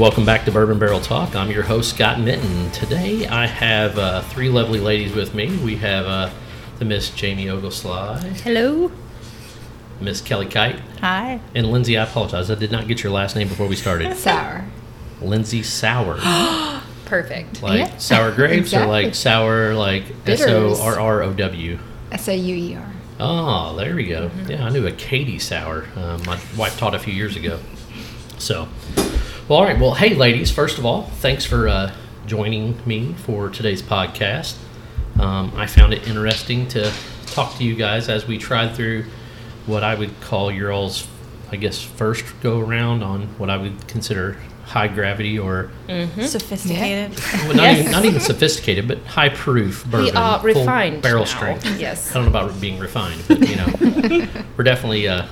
welcome back to Bourbon Barrel Talk. I'm your host, Scott Minton. Today I have uh, three lovely ladies with me. We have uh, the Miss Jamie Oglesly, Hello. Miss Kelly Kite, Hi. and Lindsay. I apologize, I did not get your last name before we started. Sour. Lindsay Sour, Perfect. like Yeah, sour grapes, or like sour, like S. O R R O W. S A U E R. Oh, there we go. Yeah, I knew a Katie sour. Uh, my wife taught a few years ago. So, well, all right. Well, hey, ladies. First of all, thanks for uh, joining me for today's podcast. Um, I found it interesting to talk to you guys as we tried through what I would call your all's, I guess, first go around on what I would consider high gravity or Sophisticated. well, not, Yes. even, not even sophisticated, but high proof bourbon. We are refined barrel now. strength. Yes. I don't know about being refined, but you know, we're definitely uh,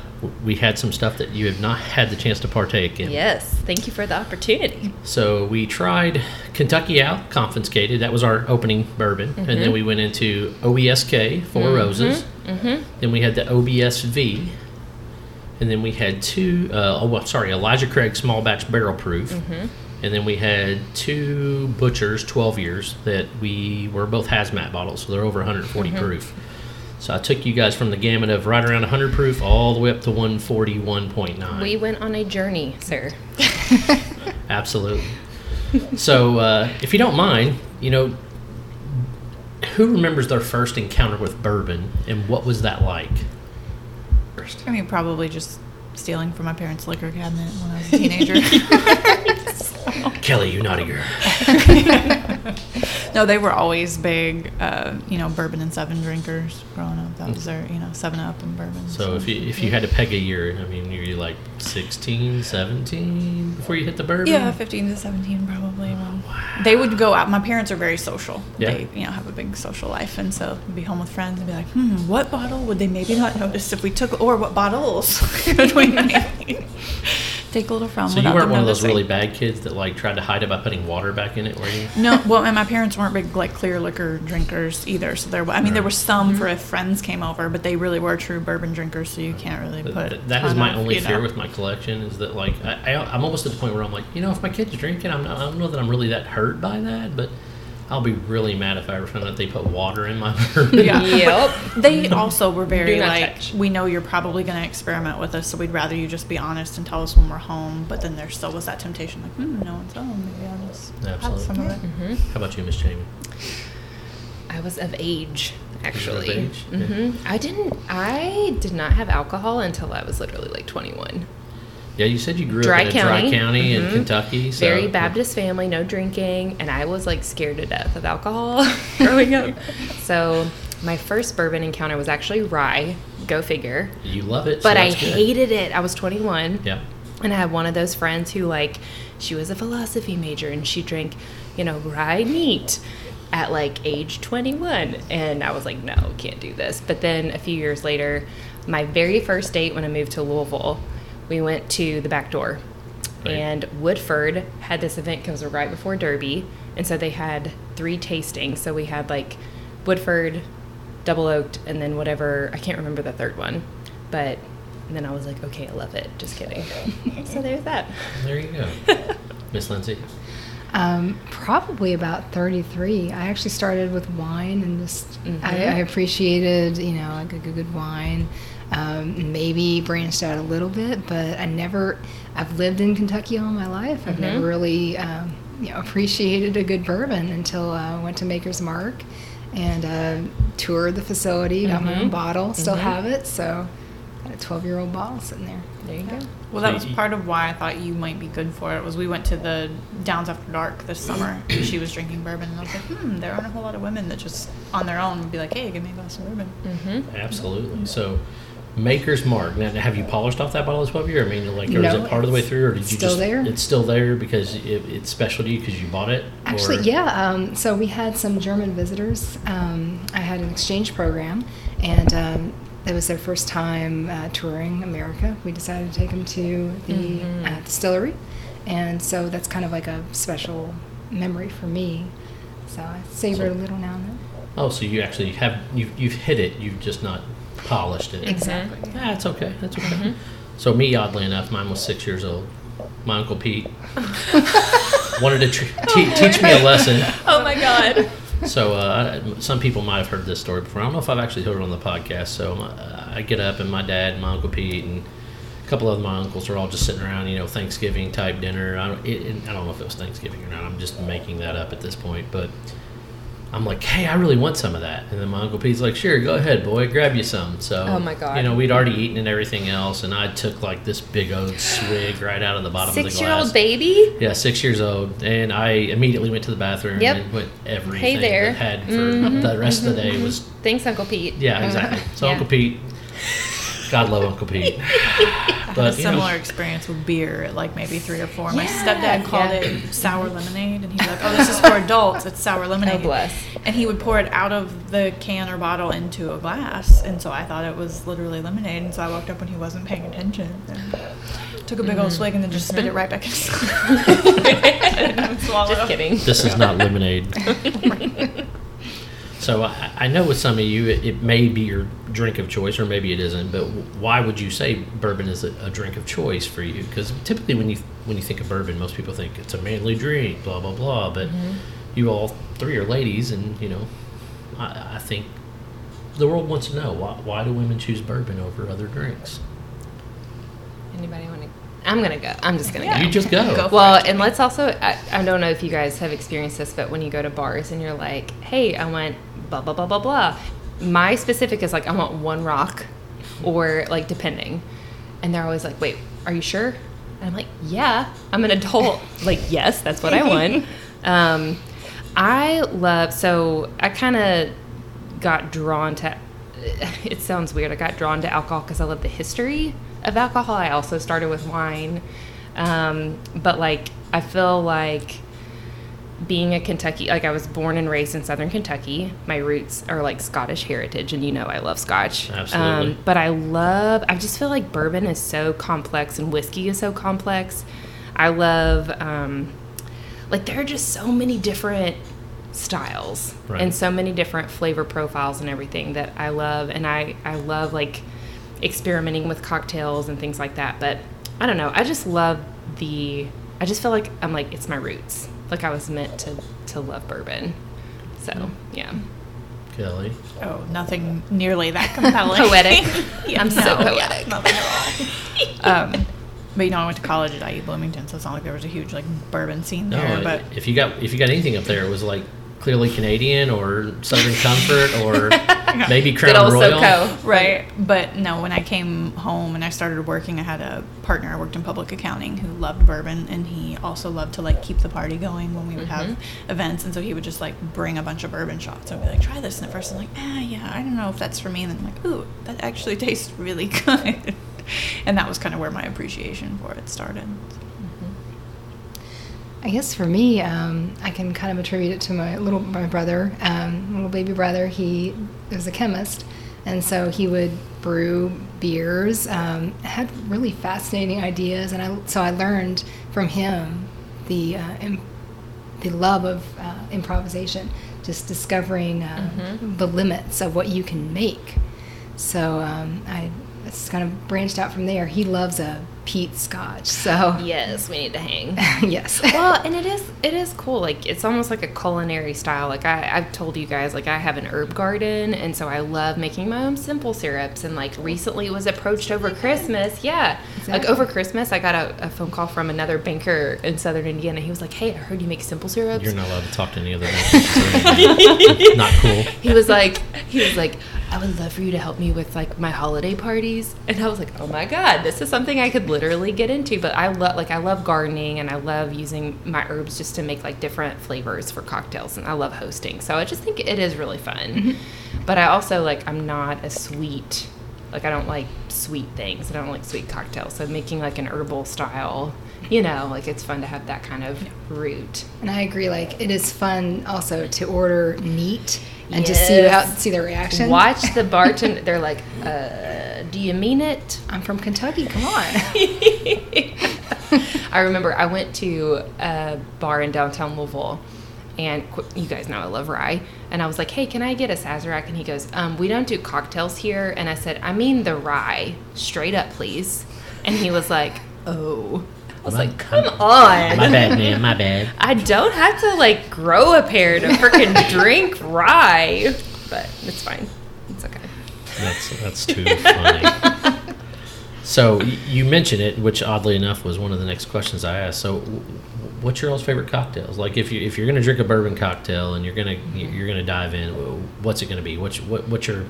we had some stuff that you have not had the chance to partake in. Yes. Thank you for the opportunity. So we tried Kentucky Owl Confiscated. That was our opening bourbon, and Mm-hmm. then we went into OESK 4 Roses. Mm-hmm. Then we had the OBSV, and then we had two. Uh, oh, well, sorry, Elijah Craig Small Batch Barrel Proof. Mm-hmm. And then we had two Butchers 12 years that we were both hazmat bottles, so they're over 140 Mm-hmm. proof. So I took you guys from the gamut of right around 100 proof all the way up to 141.9. We went on a journey, sir. Absolutely. so, uh, if you don't mind, you know, who remembers their first encounter with bourbon and what was that like? First. I mean, probably just stealing from my parents' liquor cabinet when I was a teenager. Kelly, you naughty girl. no, they were always big, uh, you know, bourbon and seven drinkers growing up. That was their, you know, seven up and bourbon. So, if you if you had to peg a year, I mean, were you're like 16, 17 before you hit the bourbon? yeah, 15 to 17 probably. when They would go out. My parents are very social. Yeah. They, you know, have a big social life. And so be home with friends and be like, hmm, what bottle would they maybe not notice if we took, or what bottles could we maybe take little from So you weren't one of those really bad kids that like tried to hide it by putting water back in it, were you? No, well, and my parents weren't big like clear liquor drinkers either. So there, I mean, there Right. were some mm-hmm. for if friends came over, but they really were true bourbon drinkers. So you can't really Th- put. th- that is my of, only fear know. with my collection is that like I, I I'm almost at the point where I'm like you know if my kid's drinking I'm not I don't know that I'm really that hurt by that but I'll be really mad if I ever find out they put water in my bourbon. Yeah. Yep. They also were very like, touch. we know you're probably going to experiment with us, so we'd rather you just be honest and tell us when we're home. But then there still was that temptation, like, hmm, no one's home. Maybe I'll just have some of it. Mm-hmm. How about you, Miss Jamie? I was of age, actually. age? Yeah. hmm I didn't. I did not have alcohol until I was literally like 21. Yeah, you said you grew Dry up in a dry county. county in. Mm-hmm. Kentucky. So Very Baptist family, no drinking, and I was like scared to death of alcohol growing up. So my first bourbon encounter was actually rye. Go figure. You love it, But so I good. hated it. I was 21. Yeah. And I had one of those friends who, like, she was a philosophy major and she drank, you know, rye neat at like age 21. And I was like, no, can't do this. But then a few years later, my very first date when I moved to Louisville, we went to the back door. Right. And Woodford had this event because it was right before Derby. And so they had three tastings. So we had like Woodford, double oaked, and then whatever, I can't remember the third one. But and then I was like, okay, I love it. Just kidding. so there's that. There you go, Miss Lindsay. Um, probably about 33. I actually started with wine and just Mhm. I, I appreciated, you know, like a good, good wine. Um, maybe branched out a little bit, but I never. I've lived in Kentucky all my life. I've Mhm. never really, um, you know, appreciated a good bourbon until I went to Maker's Mark and uh, toured the facility. Got my own Mhm. bottle. Still Mhm. have it. So, got a 12 year old bottle sitting there. There you go. Well, that was part of why I thought you might be good for it. Was we went to the Downs After Dark this summer. and she was drinking bourbon, and I was like, hmm, there aren't a whole lot of women that just on their own would be like, hey, give me a glass of bourbon. Mm-hmm. Absolutely. So, Maker's Mark. Now, have you polished off that bottle this 12 year? I mean, like, or is it part of the way through, or did you still just? there. It's still there because it, it's special to you because you bought it. Actually, or- yeah. Um, so we had some German visitors. Um, I had an exchange program, and um, it was their first time uh, touring America. We decided to take them to the Mhm. uh, distillery, and so that's kind of like a special memory for me. So I savor it a little now and then. Oh, so you actually have you've, you've hit it. You've just not polished it. Exactly. Yeah, it's okay. That's okay. Mhm. So me, oddly enough, mine was six years old. my uncle Pete wanted to tr- te- teach me a lesson. Oh my god. So uh, some people might have heard this story before. I don't know if I've actually heard it on the podcast. So uh, I get up and my dad and my uncle Pete and a couple of my uncles are all just sitting around, you know, Thanksgiving type dinner. I don't, it, it- I don't know if it was Thanksgiving or not. I'm just making that up at this point, but I'm like, hey, I really want some of that. And then my uncle Pete's like, sure, go ahead, boy, grab you some. So Oh, my God. you know, we'd already eaten and everything else, and I took like this big old swig right out of the bottom of the Six glass. year old baby? Yeah, six years old, and I immediately went to the bathroom Yep. and went everything there. that had for Mhm, the rest of the day was Thanks, Uncle Pete. yeah exactly. So Yeah. Uncle Pete, God love Uncle Pete, a but you know, similar experience with beer at like maybe three or four. My stepdad called Yeah. it sour lemonade, and he's like, "Oh, this is for adults. It's sour lemonade." Oh, bless. And he would pour it out of the can or bottle into a glass, and so I thought it was literally lemonade. And so I walked up when he wasn't paying attention, and took a big Mm-hmm. old swig, and then just spit it right back in his and swallow. Just kidding. this is not lemonade. So I, I know with some of you, it, it may be your drink of choice, or maybe it isn't. But why would you say bourbon is a, a drink of choice for you? Because typically, when you when you think of bourbon, most people think it's a manly drink, blah blah blah. But mm-hmm. you all three are ladies, and you know, I, I think the world wants to know why why do women choose bourbon over other drinks? Anybody want to? I'm gonna go. I'm just gonna Yeah. go. You just go. Go Well, it. and let's also, I, I don't know if you guys have experienced this, but when you go to bars and you're like, hey, I want blah, blah, blah, blah, blah. My specific is like, I want one rock or like depending. And they're always like, wait, are you sure? And I'm like, yeah, I'm an adult. like, yes, that's what I want. um, I love, so I kind of got drawn to, it sounds weird. I got drawn to alcohol because I love the history of alcohol. I also started with wine. Um, but like, I feel like being a Kentucky, like I was born and raised in Southern Kentucky. My roots are like Scottish heritage, and you know I love Scotch. Absolutely. Um, but I love, I just feel like bourbon is so complex and whiskey is so complex. I love, um, like, there are just so many different styles Right. and so many different flavor profiles and everything that I love. And I, I love like experimenting with cocktails and things like that. But I don't know. I just love the, I just feel like I'm like, it's my roots. Like I was meant to, to love bourbon. So, yeah. Kelly. Oh, nothing nearly that compelling. Poetic. Yeah, I'm so no, yeah, poetic. nothing at all. um, but you know, I went to college at IU Bloomington, so it's not like there was a huge like bourbon scene No, there. But if you got if you got anything up there, it was like clearly Canadian or Southern Comfort or maybe Crown Good old Royal. SoCo. right, but no, when I came home and I started working, I had a partner. I worked in public accounting who loved bourbon, and he also loved to like keep the party going when we would have Mm-hmm. events. And so he would just like bring a bunch of bourbon shots and be like, "Try this." And at first, I'm like, "Ah, yeah, I don't know if that's for me." And then I'm like, "Ooh, that actually tastes really good." and that was kind of where my appreciation for it started. I guess for me, um, I can kind of attribute it to my little my brother, um, little baby brother. He was a chemist, and so he would brew beers. Um, had really fascinating ideas, and I so I learned from him the uh, im- the love of uh, improvisation, just discovering uh, the limits of what you can make. So um, I it's kind of branched out from there. He loves a peat scotch, so Yes, we need to hang. yes. well, and it is it is cool. Like it's almost like a culinary style. Like I, I've told you guys, like I have an herb garden, and so I love making my own simple syrups. And like recently, was approached over Christmas. Yeah, like over Christmas, I got a, a phone call from another banker in Southern Indiana. He was like, "Hey, I heard you make simple syrups." You're not allowed to talk to any other Mexicans. Not cool. he was like he was like i would love for you to help me with like my holiday parties. And i was like oh my god this is something i could literally get into. But i love like i love gardening and i love using my herbs just to make like different flavors for cocktails and i love hosting. So i just think it is really fun. Mm-hmm. But i also like i'm not a sweet like i don't like sweet things. I don't like sweet cocktails. So making like an herbal style you know like it's fun to have that kind of root. And I agree. Like it is fun also to order neat and just see how see their reaction. Watch the bartender. They're like, uh, "Do you mean it?" I'm from Kentucky. Come on. I remember I went to a bar in downtown Louisville, and qu- you guys know I love rye. And I was like, "Hey, can I get a Sazerac?" And he goes, um, "We don't do cocktails here." And I said, "I mean the rye, straight up, please." And he was like, "Oh." I was My- like, come on. My bad, man. My bad. I don't have to like grow a pair to freaking drink rye, but it's fine. It's okay. That's that's too funny. So you mentioned it, which oddly enough was one of the next questions I asked. So, what's your all's favorite cocktails? Like, if you if you're gonna drink a bourbon cocktail and you're gonna you're gonna dive in, what's it gonna be? What's what, what's your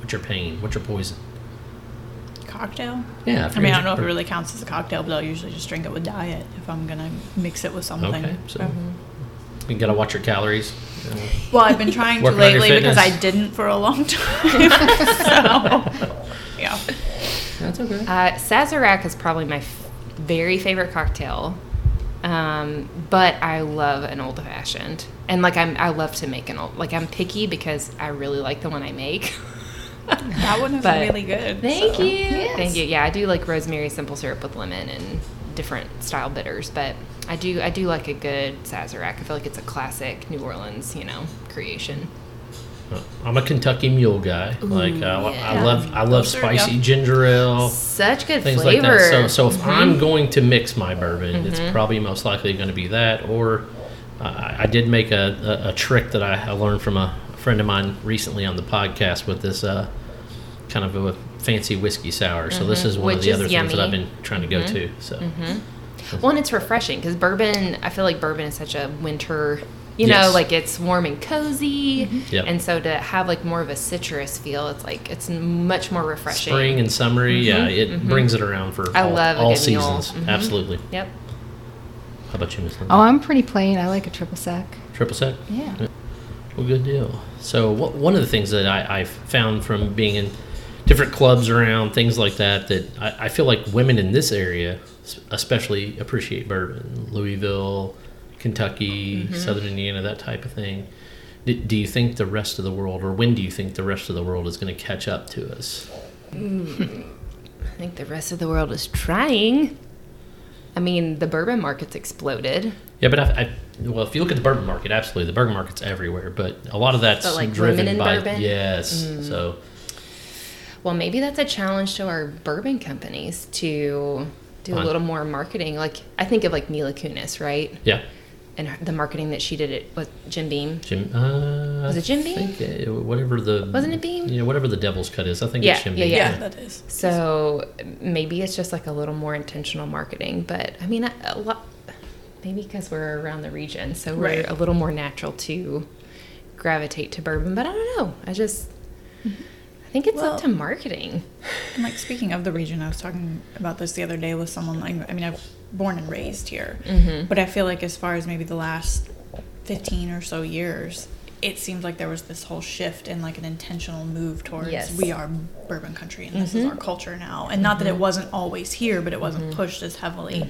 what's your pain? What's your poison? Cocktail. Yeah, I mean, I don't know if it really counts as a cocktail, but I'll usually just drink it with diet if I'm gonna mix it with something. drink- Okay, so you gotta watch your calories. Well, I've been trying to Working on your lately because I didn't for a long time. so, yeah. That's okay. Uh, Sazerac is probably my f- very favorite cocktail, um, but I love an old fashioned, and like I'm I love to make an old like I'm picky because I really like the one I make. That one is But- really good. Thank so. you. Yes. Thank you. Yeah, I do like rosemary simple syrup with lemon and different style bitters, but I do I do like a good Sazerac. I feel like it's a classic New Orleans, you know, creation. I'm a Kentucky Mule guy. like I, I love I love Those spicy yeah. ginger ale. Such good things flavor. like that. So, so if Mm-hmm. I'm going to mix my bourbon, it's probably most likely going to be that. Or uh, I I did make a, a, a trick that I, I learned from a friend of mine recently on the podcast with this uh, kind of a fancy whiskey sour. So this is one Mm-hmm. Which of the is other things that I've been trying to go to. So Well, and it's refreshing because bourbon. I feel like bourbon is such a winter. You Yes. know, like it's warm and cozy, Yep. and so to have like more of a citrus feel, it's like it's much more refreshing. spring and summery, yeah, it brings it around for Mm-hmm. I all, love all good mule. seasons. Absolutely. Yep. How about you, Miss Oh, I'm pretty plain. I like a triple sec. Triple sec? Yeah. Well, good deal. So, what, one of the things that I, I've found from being in different clubs around, things like that, that I, I feel like women in this area especially appreciate bourbon. Louisville, Kentucky, mm-hmm. Southern Indiana, that type of thing. Do, do you think the rest of the world, or when do you think the rest of the world is going to catch up to us? Hmm. I think the rest of the world is trying. I mean, the bourbon market's exploded. Yeah, but I, I, well, if you look at the bourbon market, absolutely, the bourbon market's everywhere. But a lot of that's But, like, driven women in by bourbon? yes. So Well, maybe that's a challenge to our bourbon companies to do a little more marketing. Like I think of like Mila Kunis, right? yeah, And the marketing that she did it with Jim Beam. Jim. Uh, Was it Jim I Beam? think, uh, whatever the Wasn't it Beam? You know, whatever the devil's cut is. I think Yeah, it's Jim yeah, Beam. yeah. Yeah, that is. So maybe it's just like a little more intentional marketing. But I mean, a, a lot. Maybe because we're around the region, so we're Right. a little more natural to gravitate to bourbon. But I don't know. I just. I think it's Well- up to marketing. And like speaking of the region, I was talking about this the other day with someone. Like, I mean, I'm born and raised here, Mm-hmm. but I feel like as far as maybe the last fifteen or so years, it seems like there was this whole shift and like an intentional move towards Yes. Mm-hmm. we are bourbon country and this is our culture now. And not that it wasn't always here, but it wasn't pushed as heavily,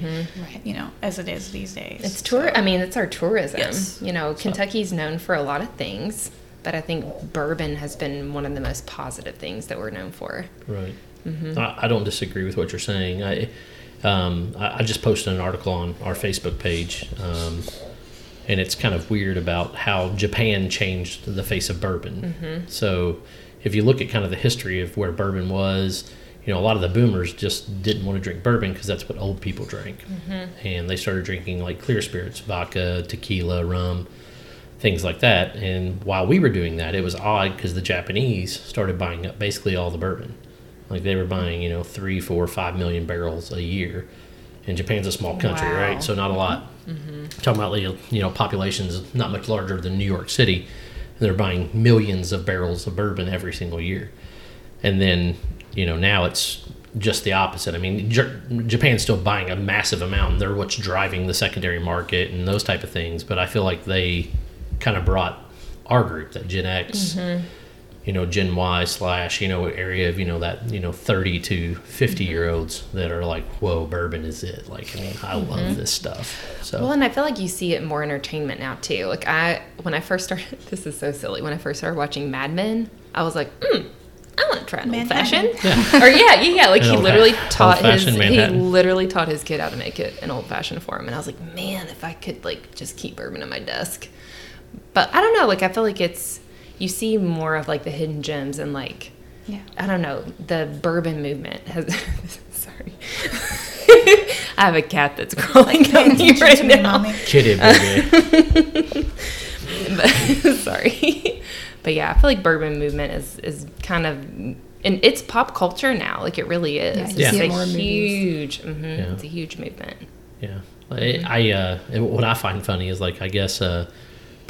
you know, as it is these days. It's tour. I mean, it's our tourism. Yes. You know, Kentucky's known for a lot of things, but I think bourbon has been one of the most positive things that we're known for. Right. Mm-hmm. I, I don't disagree with what you're saying. I, um, I, I just posted an article on our Facebook page, um, and it's kind of weird about how Japan changed the face of bourbon. Mm-hmm. So, if you look at kind of the history of where bourbon was, you know, a lot of the boomers just didn't want to drink bourbon because that's what old people drank, Mm-hmm. and they started drinking like clear spirits, vodka, tequila, rum things like that. And while we were doing that, it was odd because the Japanese started buying up basically all the bourbon. Like they were buying, you know, three, four, five million barrels a year. And Japan's a small country, Wow. right? So not a lot. Talking about you know, populations not much larger than New York City. They're buying millions of barrels of bourbon every single year. And then, you know, now it's just the opposite. I mean, J- Japan's still buying a massive amount, they're what's driving the secondary market and those type of things. But I feel like they kind of brought our group, that Gen X, mm-hmm. You know, Gen Y slash, you know, area of, you know, that, you know, 30 to 50 year olds that are like, whoa, bourbon is it. Like, I mean, I love this stuff. So, Well, and I feel like you see it more entertainment now too. Like I, when I first started, this is so silly. When I first started watching Mad Men, I was like, mm, I want to try an old Manhattan. fashioned. or yeah, yeah, yeah. Like An he literally fa- taught his, old-fashioned he literally taught his kid how to make it an old fashioned for him. And I was like, man, if I could like just keep bourbon on my desk. But I don't know. Like I feel like it's you see more of like the hidden gems and like Yeah. I don't know the bourbon movement has. sorry, I have a cat that's crawling Pay on me attention right to me, now. mommy. Kitty baby. But, sorry, but yeah, I feel like bourbon movement is is kind of and it's pop culture now. Like it really is. Yeah, it's see it a more in movies. huge. hmm Yeah. It's a huge movement. Yeah, I, I uh, what I find funny is like I guess uh,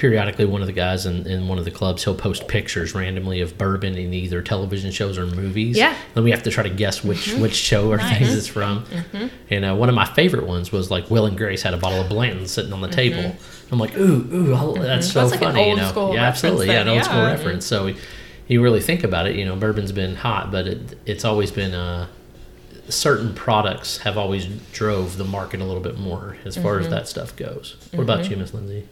periodically one of the guys in, in one of the clubs he'll post pictures randomly of bourbon in either television shows or movies. Yeah. then we have to try to guess which mm-hmm. which show or Nice. things it's from. Mm-hmm. And uh, one of my favorite ones was like Will and Grace had a bottle of Blanton sitting on the mm-hmm. table. I'm like, ooh, ooh, that's so That's like funny, you old know? school yeah, absolutely, yeah, an old school reference. So. We, you really think about it, you know, bourbon's been hot, but it, it's always been uh, certain products have always drove the market a little bit more as far as that stuff goes. What about you, Miss Lindsay?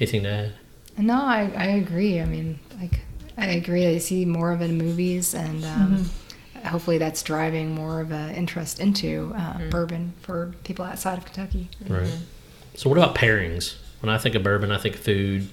Anything to add? No, I, I agree. I mean, like, I agree. I see more of it in movies, and um, hopefully that's driving more of an interest into uh, bourbon for people outside of Kentucky. Right. So, what about pairings? When I think of bourbon, I think food.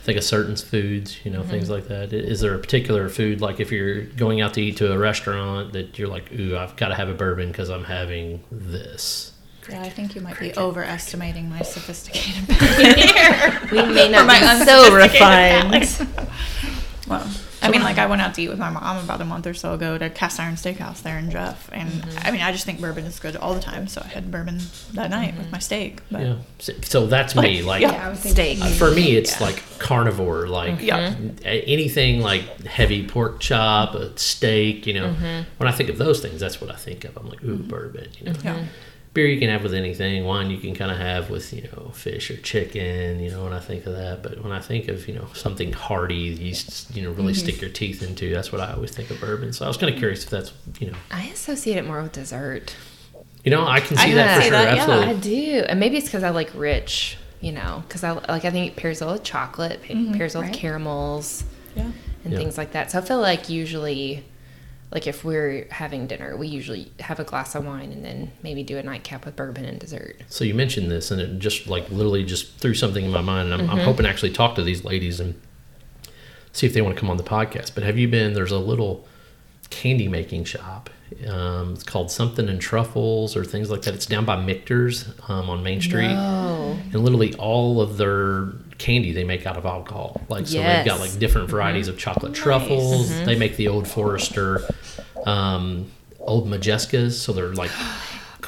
I think of certain foods, you know, things like that. Is there a particular food, like if you're going out to eat to a restaurant, that you're like, ooh, I've got to have a bourbon because I'm having this? Yeah, I think you might be overestimating my sophisticated palate. We may not my be so unsophisticated refined. Well, I mean, like I went out to eat with my mom about a month or so ago to Cast Iron Steakhouse there in Jeff, and I mean, I just think bourbon is good all the time. So I had bourbon that night with my steak. But Yeah. So, so that's me. Like, yeah. I Steak. Uh, for me, it's Yeah. like carnivore, like Yeah. a- anything like heavy pork chop, a steak. You know, when I think of those things, that's what I think of. I'm like, ooh, mm-hmm. bourbon. You know, yeah, beer you can have with anything. Wine you can kind of have with you know fish or chicken. You know, when I think of that, but when I think of you know something hearty, you s- you know really stick mm-hmm. your teeth into. That's what I always think of bourbon. So I was kind of mm-hmm. curious if that's you know I associate it more with dessert. you know I can I see that for see sure. that, yeah. Absolutely. I do, and maybe it's because I like rich. You know, because I like I think it pairs well with chocolate, pa- mm-hmm. pairs well with caramels yeah. and Yeah. things like that. So I feel like usually, like if we're having dinner, we usually have a glass of wine and then maybe do a nightcap with bourbon and dessert. So you mentioned this, and it just like literally just threw something in my mind. And I'm, I'm hoping to actually talk to these ladies and see if they want to come on the podcast. But have you been? There's a little candy making shop. Um, it's called something and truffles or things like that. It's down by Michter's um, on Main Street, Oh, and literally all of their candy they make out of alcohol. Like so, they've got like different varieties of chocolate truffles. They make the Old Forester, um, Old Modjeskas. So they're like.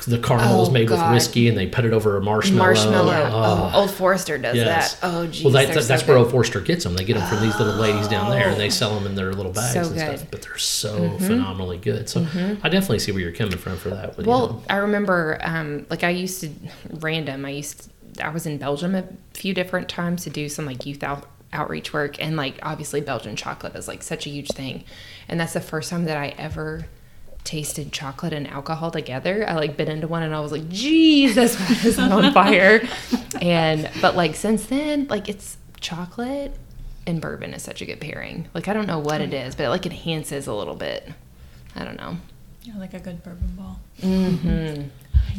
The caramel is Oh, made with whiskey, and they put it over a marshmallow. marshmallow. Oh. Oh, Old Forester does Yes. that. Oh, geez, well, that, that, so that's where. Old Forester gets them. They get them from these little ladies down there, and they sell them in their little bags So and good. Mm-hmm. stuff. But they're so phenomenally good. So I definitely see where you're coming from for that. But, you Well, know, I remember, um, like I used to random. I used to, I was in Belgium a few different times to do some like youth out, outreach work, and like obviously Belgian chocolate is like such a huge thing, and that's the first time that I ever tasted chocolate and alcohol together. I like bit into one, and I was like, Jesus, why is on fire? And but like since then, like it's chocolate and bourbon is such a good pairing. Like I don't know what it is, but it like enhances a little bit. I don't know. Yeah, like a good bourbon ball. Mm-hmm.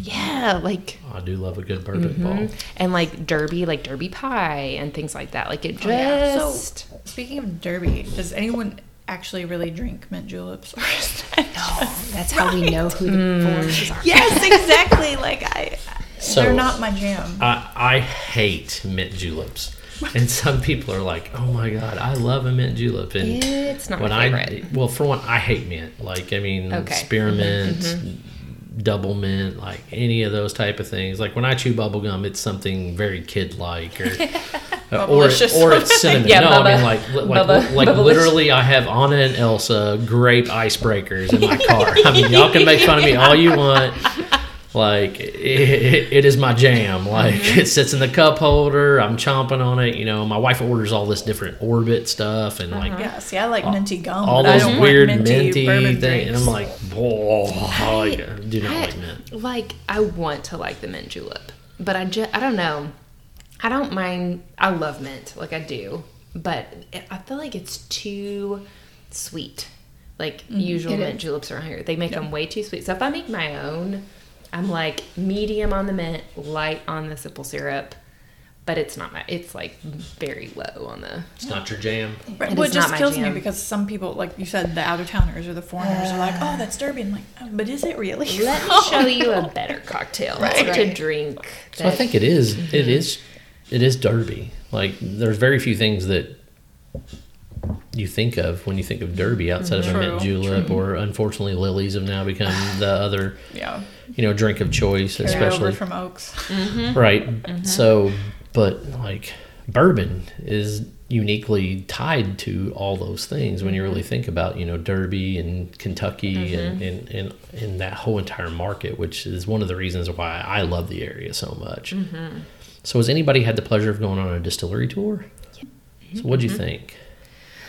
Yeah, like I do love a good bourbon mhm. ball. and like derby, like derby pie and things like that. Like it Oh, yeah. So- just Speaking of Derby, does anyone actually really drink mint juleps? Or is that just- That's how we know who the foragers are. yes, exactly. Like I, So- they're not my jam. I, I hate mint juleps. And some people are like, "Oh my god, I love a mint julep." And It's not my when I favorite. well, for one, I hate mint. Like, I mean, Okay. Mm-hmm. Double mint, like any of those type of things. Like when I chew bubble gum, it's something very kid like, or uh, or or it's cinnamon. Yeah, no, I Bubba. mean like like Bubba- like Bubblicious. literally, I have Anna and Elsa grape icebreakers in my car. I mean, y'all can make fun of me all you want. Like it, it, it is my jam. Like Mm-hmm. it sits in the cup holder. I'm chomping on it. You know, my wife orders all this different orbit stuff and like yeah, see, I like minty gum. all but I those don't weird want minty, bourbon things. And I'm like, whoa, I, I do not I, like mint. like I want to like the mint julep, but I just I don't know. I don't mind. I love mint, like I do, but I feel like it's too sweet. Like usual It mint is. juleps around here, they make them way too sweet. So if I make my own, I'm like medium on the mint, light on the simple syrup, but it's not my. It's like very low on the. It's not your jam. Right. It Well, is it just not my kills me because some people, like you said, the out of towners or the foreigners are like, oh, that's Derby. I'm like, oh, but is it really? Let me show you a better cocktail Right. to Right. drink. So I think it is. It mhm. is. It is Derby. Like there's very few things that you think of when you think of Derby outside of a mint True, julep, or unfortunately, lilies have now become the other, yeah. You know, drink of choice, Carry especially over from Oaks. Mm-hmm. right. Mm-hmm. So, but like bourbon is uniquely tied to all those things when you really mm-hmm. think about you know Derby and Kentucky and, and and and that whole entire market, which is one of the reasons why I love the area so much. So, has anybody had the pleasure of going on a distillery tour? So, what'd you think?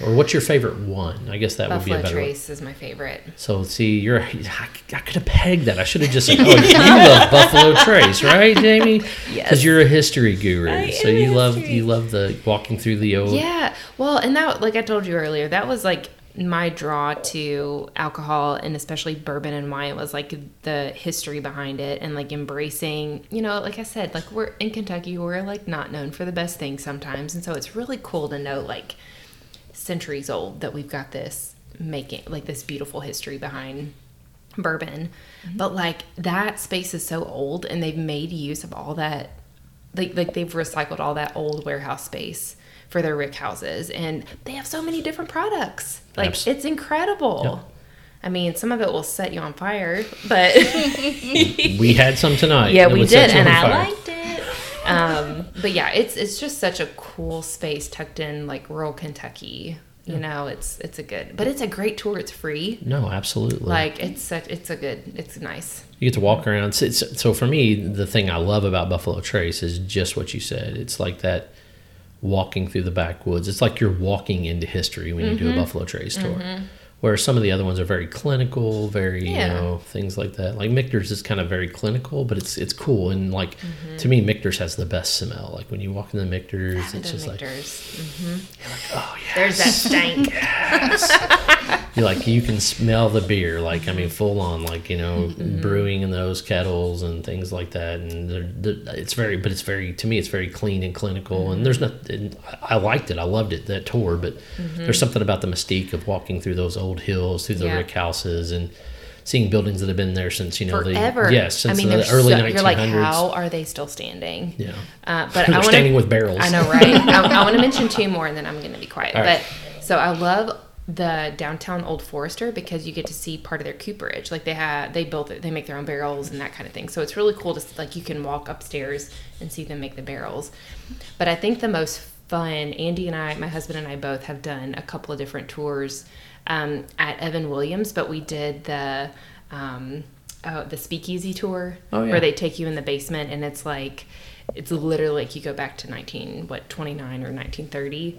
Or what's your favorite one? I guess that would be Buffalo a better one. Trace is my favorite. So see, you're I, I could have pegged that. I should have just said, "Oh, you love Buffalo Trace, right, Jamie? Because Yes. you're a history guru, I so you love history- you love the walking through the old. Yeah. Well, and that, like I told you earlier, that was like my draw to alcohol and especially bourbon and wine was like the history behind it and like embracing, you know, like I said, like we're in Kentucky, we're like not known for the best things sometimes. And so it's really cool to know like centuries old that we've got this making like this beautiful history behind bourbon. Mm-hmm. But like that space is so old and they've made use of all that like like they've recycled all that old warehouse space for their rick houses and they have so many different products. Like Abs- it's incredible. Yeah. I mean, some of it will set you on fire, but We had some tonight. yeah, we did, and I liked it. Um, but yeah, it's it's just such a cool space tucked in like rural Kentucky. You know, it's it's a good, but it's a great tour. It's free. No, absolutely. Like it's such, it's a good, it's nice. you get to walk around. So, it's- so for me, the thing I love about Buffalo Trace is just what you said. It's like that walking through the backwoods. It's like you're walking into history when you do a Mm-hmm. Buffalo Trace tour. Where some of the other ones are very clinical, very you know things like that. Like Michter's is kind of very clinical, but it's it's cool and like Mm-hmm. to me, Michter's has the best smell. Like when you walk into Michter's, it's just like Michter's. oh yeah, There's that stank. like you can smell the beer like i mean full on like you know Mm-hmm. brewing in those kettles and things like that and they're, they're- it's very but it's very to me it's very clean and clinical and there's not and I- liked it i loved it that tour but there's something about the mystique of walking through those old hills through the Mm-hmm. Yeah. rick houses and seeing buildings that have been there since you know Forever. the yes since I mean, the early so, 1900s you're like, how are they still standing? yeah Uh, but I want standing with barrels I know, right? I, I want to mention two more, and then I'm going to be quiet. Right. But so I love the downtown Old Forester because you get to see part of their cooperage. Like they have, they built it, they make their own barrels and that kind of thing. So it's really cool to like you can walk upstairs and see them make the barrels. But I think the most fun, Andy and I, my husband and I both have done a couple of different tours um, at Evan Williams, but we did the. Um, Oh, the speakeasy tour Oh, yeah. where they take you in the basement and it's like it's literally like you go back to 19 what 29 or 1930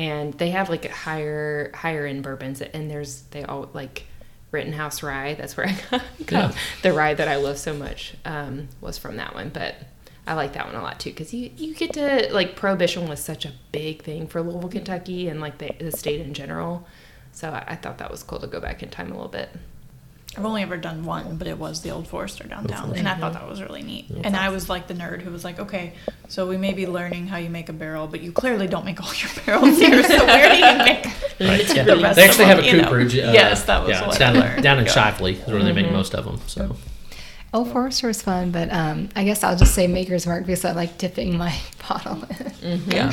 and they have like higher higher end bourbons and there's they all like Rittenhouse rye that's where I got, got Yeah. the rye that I love so much um, was from that one but I like that one a lot too because you, you get to like prohibition was such a big thing for Louisville Kentucky and like the, the state in general so I, I thought that was cool to go back in time a little bit I've only ever done one, but it was the Old Forester downtown, Forester. and I thought that was really neat. and I was like the nerd who was like, "Okay, so we may be learning how you make a barrel, but you clearly don't make all your barrels here. So where do you make Right, yeah. the rest They actually of have a them, you know? cooperage. Uh, Yes, that was yeah, what it's I down, learned. down in Yeah. Shifley is where they make most of them. So Old Forester was fun, but um, I guess I'll just say Maker's Mark because I like dipping my bottle in. Yeah.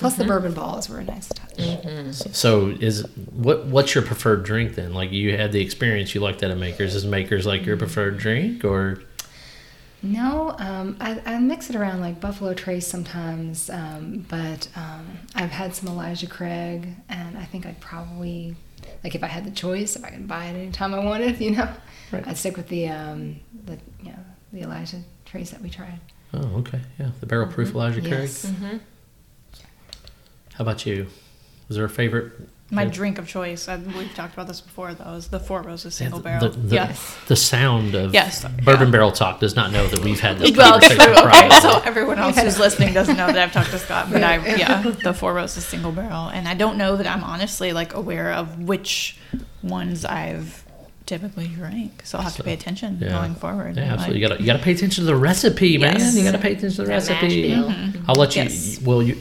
Plus, the bourbon balls were a nice touch. So is what what's your preferred drink then? Like you had the experience, you liked that at Makers. Is Makers like your preferred drink or No, um, I, I mix it around like Buffalo Trace sometimes, um, but um, I've had some Elijah Craig, and I think I'd probably, like, if I had the choice, if I could buy it anytime I wanted, you know, Right. I'd stick with the um, the you know the Elijah Trace that we tried. oh okay yeah the barrel proof Elijah Craig. Yes. mm-hmm. How about you? Was there a favorite? My Yeah. drink of choice, I, we've talked about this before, though, is the Four Roses Yeah, single the, barrel. The, the, yes. the sound of Yes, bourbon yeah. barrel talk does not know that we've had this Well, true. conversation Okay, so everyone else who's listening doesn't know that I've talked to Scott, but I, yeah, the Four Roses single barrel, and I don't know that I'm honestly like aware of which ones I've typically drink, so I'll have So, to pay attention yeah. going forward. Yeah, Like, absolutely. You gotta you gotta pay attention to the recipe, man. You gotta pay attention to the That recipe. Mm-hmm. I'll let you. Yes. Well, you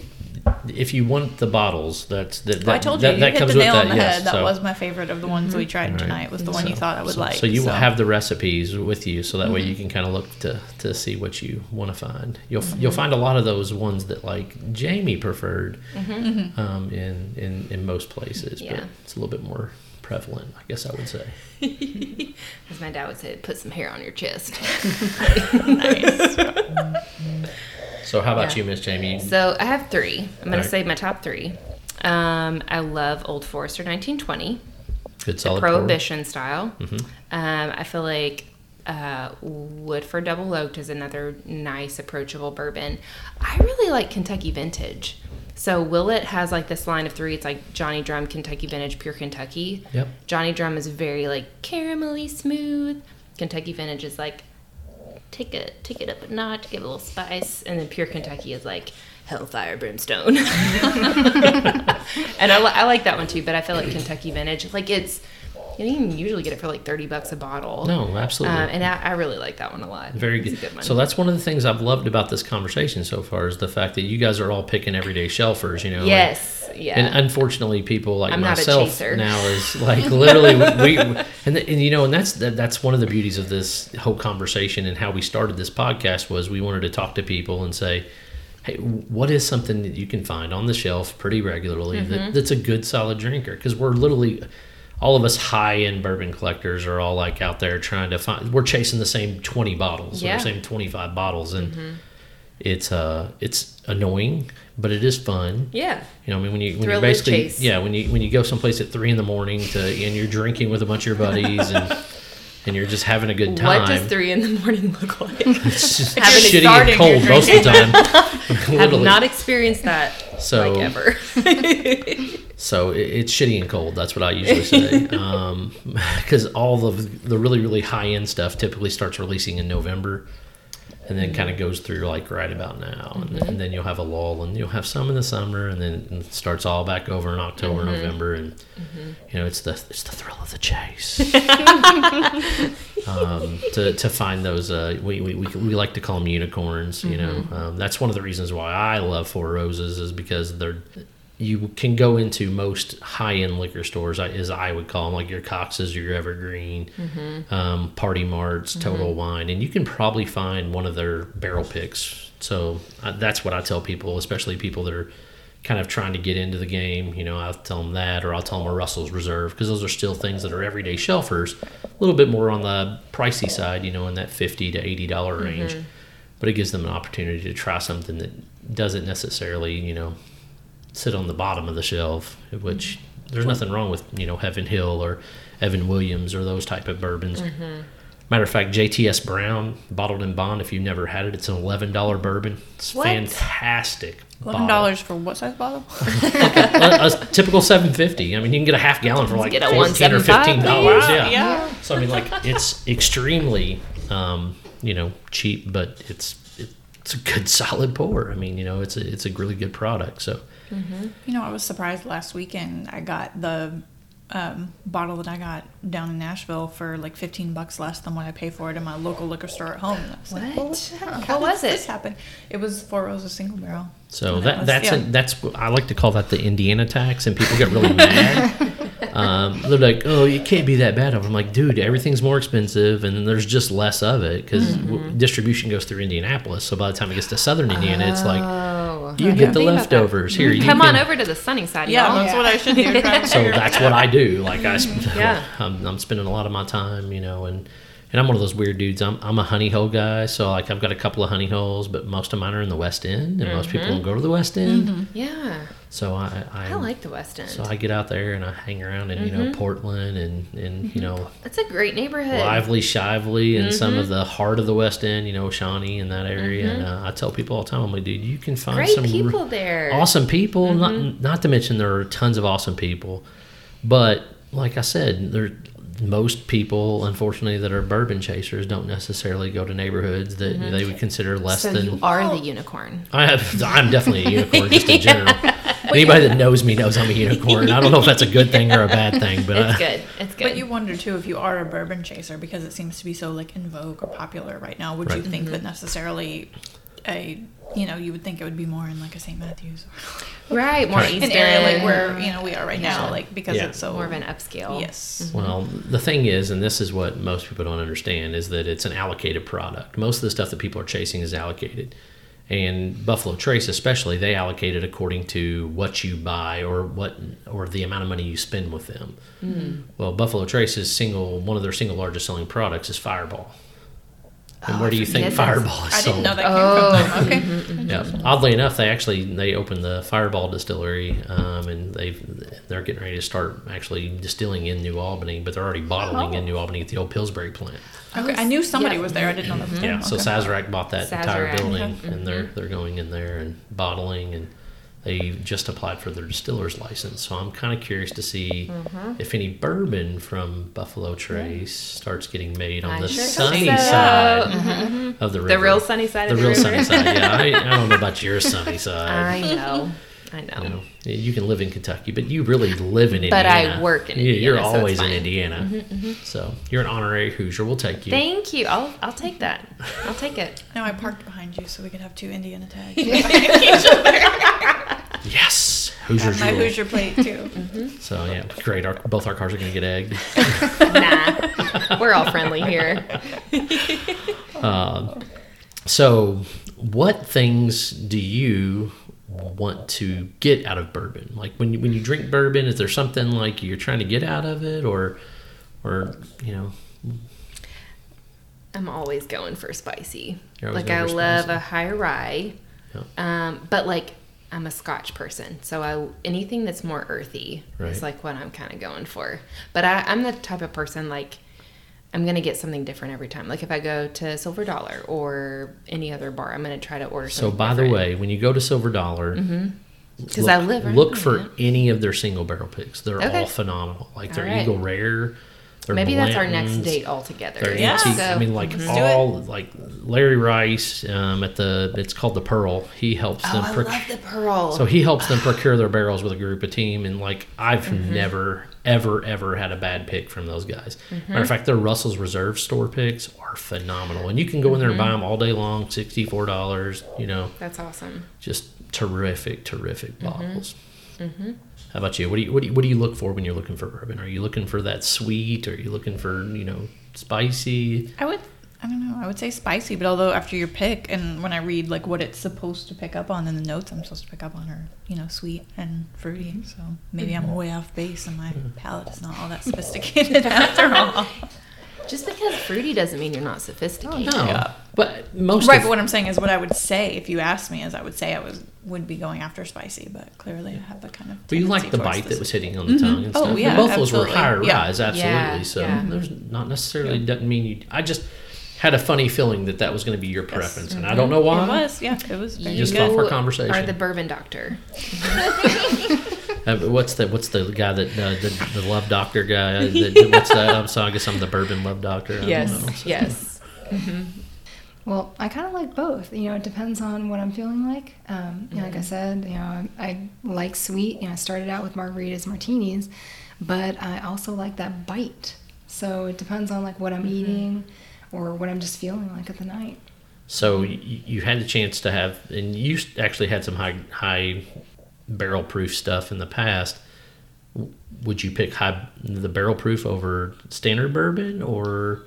if you want the bottles, that's that. that oh, I told you, that, you that hit comes the with nail that. on the yes, head. That so- was my favorite of the ones we mm-hmm. tried Right. tonight. Was the one you thought I would so, like. So you will have the recipes with you, so that way mm-hmm. you can kind of look to to see what you want to find. You'll you'll mm-hmm. find a lot of those ones that like Jamie preferred um, in, in in most places, but Yeah. it's a little bit more prevalent, I guess I would say. As my dad would say, put some hair on your chest. nice. So how about Yeah. you, Miss Jamie? So I have three. I'm going Alright. to say my top three. Um, I love Old Forester 1920, Good solid pour. Prohibition style. Mhm. Um, I feel like uh, Woodford Double Oaked is another nice, approachable bourbon. I really like Kentucky Vintage. So Willet has like this line of three. It's like Johnny Drum, Kentucky Vintage, Pure Kentucky. Yep. Johnny Drum is very like caramelly smooth. Kentucky Vintage is like take it take it up a notch, give it a little spice, and then Pure Kentucky is like hellfire brimstone. and I, I like that one too, but I feel like Kentucky Vintage, like it's you can usually get it for like thirty bucks a bottle. No, absolutely. Um, and I, I really like that one a lot. Very good. good. So that's one of the things I've loved about this conversation so far is the fact that you guys are all picking everyday shelfers. You know. like- yes, yeah. And unfortunately, people like I'm myself now is like literally we, we and, the, and you know and that's that, that's one of the beauties of this whole conversation and how we started this podcast was we wanted to talk to people and say, hey, what is something that you can find on the shelf pretty regularly Mm-hmm. that, that's a good solid drinker? Because we're literally all of us high end bourbon collectors are all like out there trying to find. We're chasing the same twenty bottles Yeah. or same twenty five bottles and. It's uh, it's annoying, but it is fun. yeah. You know, I mean, when you when you basically yeah, when you when you go someplace at three in the morning to and you're drinking with a bunch of your buddies and and you're just having a good time. What does three in the morning look like? it's just shitty and cold most of the time. Have not experienced that So- like ever. So it, it's shitty and cold. That's what I usually say. Because all of the really really high end stuff typically starts releasing in November. And then kind of goes through like right about now, and, then, and then you'll have a lull, and you'll have some in the summer, and then it starts all back over in October, November, and you know it's the it's the thrill of the chase. um, to, to find those uh, we, we, we, we like to call them unicorns you know um, that's one of the reasons why i love four roses is because they're you can go into most high-end liquor stores as i would call them like your cox's your evergreen um, party marts total wine and you can probably find one of their barrel picks so uh, that's what i tell people especially people that are kind of trying to get into the game. You know, I'll tell them that, or I'll tell them a Russell's Reserve because those are still things that are everyday shelfers, a little bit more on the pricey side, you know, in that fifty to eighty dollar range. But it gives them an opportunity to try something that doesn't necessarily, you know, sit on the bottom of the shelf. Which there's nothing wrong with, you know, Heaven Hill or Evan Williams or those type of bourbons. Matter of fact, JTS Brown bottled in bond. If you've never had it, it's an eleven dollar bourbon. It's What? fantastic. Eleven dollars for what size bottle? a, a typical 750 i mean you can get a half gallon for like Get a 14 or 15 dollars please. yeah. yeah. so i mean like it's extremely um, you know cheap but it's it's a good solid pour i mean you know it's a it's a really good product so You know, I was surprised last weekend. I got the um, bottle that I got down in Nashville for like 15 bucks less than what I pay for it in my local liquor store at home. And I was like, well, What? the heck? What How was did this it? happen? It was Four Roses single barrel. so that was- that's yeah. a, that's i like to call that the indiana tax and people get really mad um, they're like oh it can't be that bad i'm like dude everything's more expensive and then there's just less of it because Mm-hmm. distribution goes through indianapolis so by the time it gets to southern indiana it's like. You get the think about that. leftovers here you Come on over to the sunny side, Yeah, y'all. that's what I should do. so that's what I do. Like I, sp- Yeah. I'm, I'm spending a lot of my time, you know, and and I'm one of those weird dudes. I'm I'm a honey hole guy, so like I've got a couple of honey holes, but most of mine are in the West End, and most people don't go to the West mm-hmm. End. Yeah. So I I, I like the West End. so I get out there and I hang around in you know mm-hmm. Portland and and you know That's a great neighborhood. lively, shively, and some of the heart of the West End, you know, Shawnee and that area. And uh, I tell people all the time, I'm like, dude, you can find Great some re- people there. awesome people. Not not to mention there are tons of awesome people, but like I said, there most people, unfortunately, that are bourbon chasers don't necessarily go to neighborhoods that they would consider less So than. you are the unicorn. I have. I'm definitely a unicorn just in general. Anybody that knows me knows I'm a unicorn. I don't know if that's a good thing or a bad thing, but uh, It's good. It's good. But you wonder too if you are a bourbon chaser because it seems to be so like in vogue or popular right now. Would you Right. think that necessarily a you know you would think it would be more in like a St. Matthews, right, more Right. Eastern, an area like where you know we are right now, like because Yeah. it's so more of an upscale. yes. Mm-hmm. Well, the thing is, and this is what most people don't understand, is that it's an allocated product. Most of the stuff that people are chasing is allocated. And Buffalo Trace, especially, they allocate it according to what you buy or what or the amount of money you spend with them. Mm-hmm. Well, Buffalo Trace's single one of their single largest selling products is Fireball. And where do you think Fireball is I sold? didn't know that Oh. came from them. Okay. Yeah. Oddly enough, they actually they opened the Fireball Distillery, um, and they've they're getting ready to start actually distilling in New Albany, but they're already bottling in New Albany at the old Pillsbury plant. Okay. I knew somebody Yeah. was there. I didn't know that was Yeah. them. So Okay. Sazerac bought that entire Sazerac, building, yeah. and they're they're going in there and bottling, and they just applied for their distiller's license. So I'm kind of curious to see Mm-hmm. if any bourbon from Buffalo Trace starts getting made on I the sure sunny so. side Mhm. of the river. The real sunny side the of the real river. sunny side. Yeah, I, I don't know about your sunny side. I know. I know. You know, you can live in Kentucky, but you really live in Indiana. But I work in Yeah, You're Indiana, so it's always in fine. Indiana. So you're an honorary Hoosier. We'll take you. Thank you. I'll I'll take that. I'll take it. Now I parked behind you so we could have two Indiana tags. yes, Hoosiers My rule. Hoosier plate too. Mm-hmm. So yeah, great. Our, both our cars are going to get egged. Nah, we're all friendly here. Um, So, what things do you want to get out of bourbon? Like when you, when you drink bourbon, is there something like you're trying to get out of it, or or you know? I'm always going for spicy. Like I love spicy. a high rye, Yeah. um, but like I'm a Scotch person, so I anything that's more earthy Right. is like what I'm kind of going for. But I, I'm the type of person like I'm gonna get something different every time. Like if I go to Silver Dollar or any other bar, I'm gonna try to order. Something. So by the way, when you go to Silver Dollar, mm-hmm. because I live right look for any of their single barrel picks. They're Okay. all phenomenal. Like their right. Eagle Rare. Their Maybe that's our next date altogether. Their Yeah. antique. So- I mean, like do all like Larry Rice um, at the. It's called the Pearl. He helps oh, them. I proc- love the pearl. so he helps them procure their barrels with a group of team, and like I've Mm-hmm. never, ever, ever had a bad pick from those guys. Mm-hmm. Matter of fact, their Russell's Reserve store picks are phenomenal, and you can go in there and buy Mm-hmm. them all day long, sixty four dollars. You know, that's awesome. just terrific, terrific bottles. Mm-hmm. Bottles. How about you? What do you what do you what do you look for when you're looking for bourbon? Are you looking for that sweet? or Are you looking for you know spicy? I would, I don't know, I would say spicy, but although after your pick and when I read like what it's supposed to pick up on in the notes, I'm supposed to pick up on are, you know, sweet and fruity. So maybe I'm mm-hmm. way off base and my mm-hmm. palate is not all that sophisticated after all. Just because fruity doesn't mean you're not sophisticated. Oh, no, Yeah. but most Right, of- but what I'm saying is what I would say if you asked me is I would say I was would be going after spicy, but clearly I have a kind of. But you like the towards bite that was hitting on the mm-hmm. tongue and Oh, stuff. yeah, and both those were absolutely. higher Yeah. rise, absolutely. Yeah, so yeah. there's not necessarily doesn't mean you. I just had a funny feeling that that was going to be your preference, and I mm-hmm. don't know why. It was, yeah, it was very Just good. off our You conversation. Are the bourbon doctor? Uh, what's the what's the guy that uh, the, the love doctor guy? That, what's that? I'm sorry, I guess I'm the bourbon love doctor. I don't know. yes. Well, I kind of like both. You know, it depends on what I'm feeling like. Um, you know, like I said, you know, I, I like sweet. You know, I started out with margaritas, martinis, but I also like that bite. So it depends on like what I'm eating or what I'm just feeling like at the night. So you, you had the chance to have, and you actually had some high high barrel proof stuff in the past. Would you pick high the barrel proof over standard bourbon, or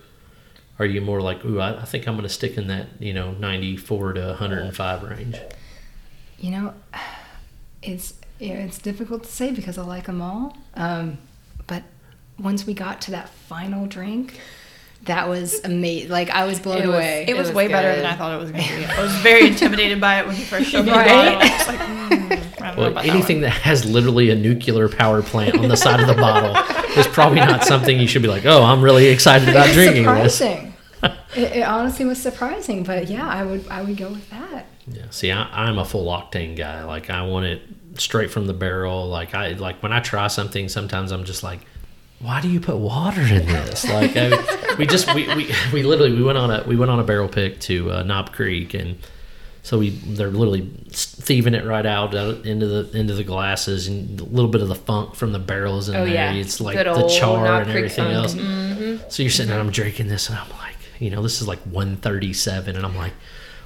are you more like, ooh, I, I think I'm going to stick in that you know 94 to 105 range? You know, it's you know, it's difficult to say because I like them all. Um, but once we got to that final drink, that was amazing. Like I was blown It was- away. It was, was way better than I thought it was going to be. I was very intimidated by it when you first showed me Right? the. I was like, mm, I don't know Well, about anything that. that has literally a nuclear power plant on the side of the bottle is probably not something you should be like, oh, I'm really excited about It's drinking this. it, it honestly was surprising, but yeah, I would I would go with that. Yeah. See, I, I'm a full octane guy. Like I want it straight from the barrel. Like I like when I try something, sometimes I'm just like, why do you put water in this? Like I, we just we, we, we literally we went on a we went on a barrel pick to uh, Knob Creek and So we they're literally thieving it right out, out into the into the glasses, and a little bit of the funk from the barrels in Oh, there. yeah. It's like Good the char and everything funk. else. Mm-hmm. So you're sitting there, I'm drinking this, and I'm like, you know, this is like 137, and I'm like,